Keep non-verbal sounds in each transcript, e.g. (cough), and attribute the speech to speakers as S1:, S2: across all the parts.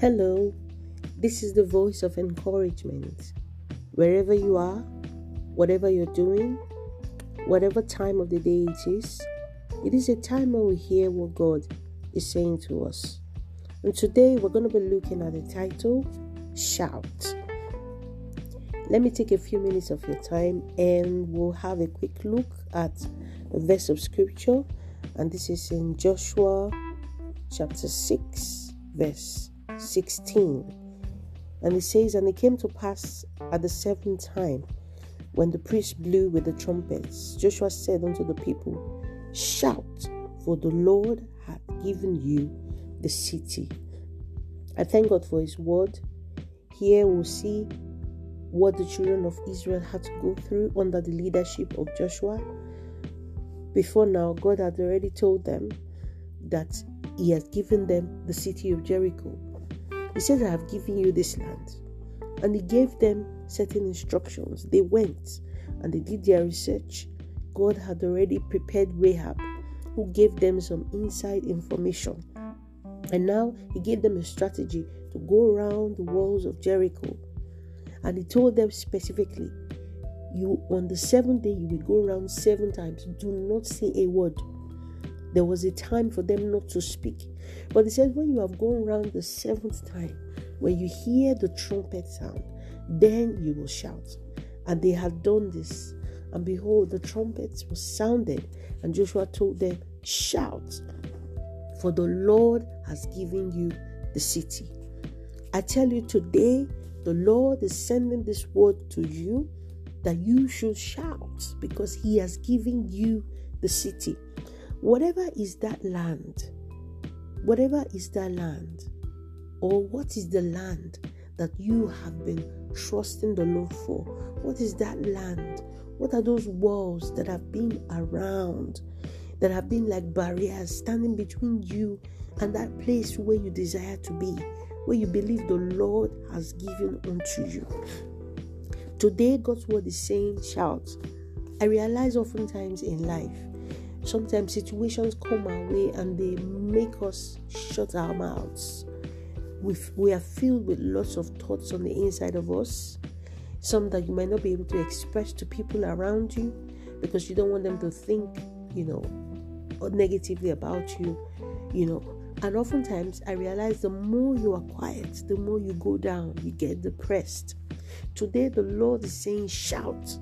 S1: Hello, this is the voice of encouragement. Wherever you are, whatever you're doing, whatever time of the day it is, it is a time when we hear what God is saying to us. And today we're going to be looking at the title Shout. Let me take a few minutes of your time and we'll have a quick look at a verse of scripture. And this is in Joshua chapter 6, verse 16. And it says, And it came to pass at the seventh time, when the priest blew with the trumpets, Joshua said unto the people, Shout, for the Lord hath given you the city. I thank God for his word. Here we'll see what the children of Israel had to go through under the leadership of Joshua. Before now, God had already told them that He had given them the city of Jericho. He said, I have given you this land. And he gave them certain instructions. They went and they did their research. God had already prepared Rahab, who gave them some inside information. And now he gave them a strategy to go around the walls of Jericho. And he told them specifically, You on the seventh day you will go around seven times. Do not say a word. There was a time for them not to speak. But he said, when you have gone around the seventh time, when you hear the trumpet sound, then you will shout. And they had done this. And behold, the trumpets were sounded. And Joshua told them, Shout, for the Lord has given you the city. I tell you today, the Lord is sending this word to you that you should shout because He has given you the city. Whatever is that land, whatever is that land, or what is the land that you have been trusting the Lord for? What is that land? What are those walls that have been around, that have been like barriers standing between you and that place where you desire to be, where you believe the Lord has given unto you? Today, God's word is saying, Shout. I realize oftentimes in life, sometimes situations come our way and they make us shut our mouths. We, we are filled with lots of thoughts on the inside of us, some that you might not be able to express to people around you because you don't want them to think, you know, negatively about you, you know. And oftentimes I realize the more you are quiet, the more you go down, you get depressed. Today, the Lord is saying, shout.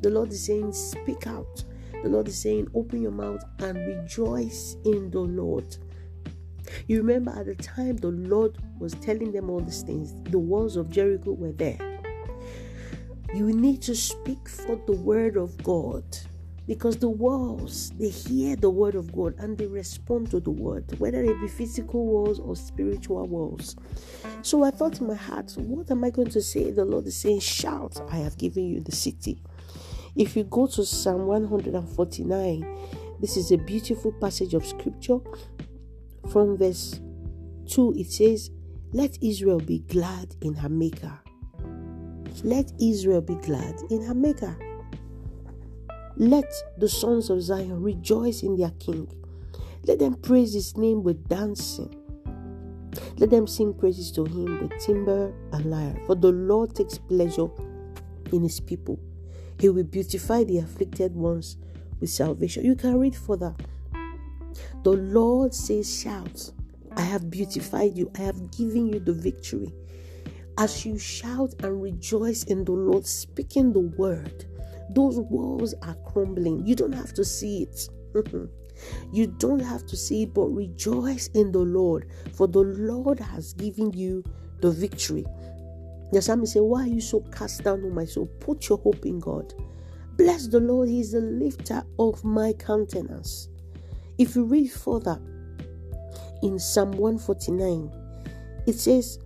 S1: The Lord is saying, speak out. The Lord is saying, Open your mouth and rejoice in the Lord. You remember at the time the Lord was telling them all these things, the walls of Jericho were there. You need to speak for the word of God because the walls they hear the word of God and they respond to the word, whether it be physical walls or spiritual walls. So I thought in my heart, what am I going to say? The Lord is saying, Shout, I have given you the city. If you go to Psalm 149, this is a beautiful passage of scripture. From verse 2, it says, Let Israel be glad in her Maker. Let Israel be glad in her Maker. Let the sons of Zion rejoice in their King. Let them praise his name with dancing. Let them sing praises to him with timbrel and lyre. For the Lord takes pleasure in his people. He will beautify the afflicted ones with salvation. You can read further. The Lord says, Shout, I have beautified you, I have given you the victory. As you shout and rejoice in the Lord, speaking the word, those walls are crumbling. You don't have to see it. (laughs) you don't have to see it, but rejoice in the Lord, for the Lord has given you the victory. The psalmist said, Why are you so cast down, O my soul? Put your hope in God. Bless the Lord, He is the lifter of my countenance. If you read further in Psalm 149, it says,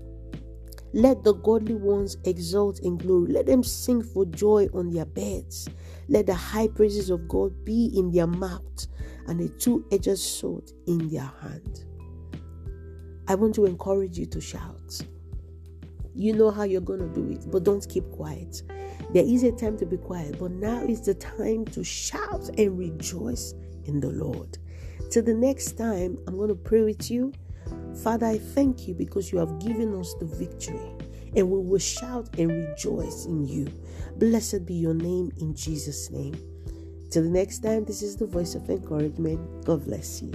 S1: Let the godly ones exult in glory. Let them sing for joy on their beds. Let the high praises of God be in their mouth and a two edged sword in their hand. I want to encourage you to shout. You know how you're going to do it, but don't keep quiet. There is a time to be quiet, but now is the time to shout and rejoice in the Lord. Till the next time, I'm going to pray with you. Father, I thank you because you have given us the victory and we will shout and rejoice in you. Blessed be your name in Jesus' name. Till the next time, this is the voice of encouragement. God bless you.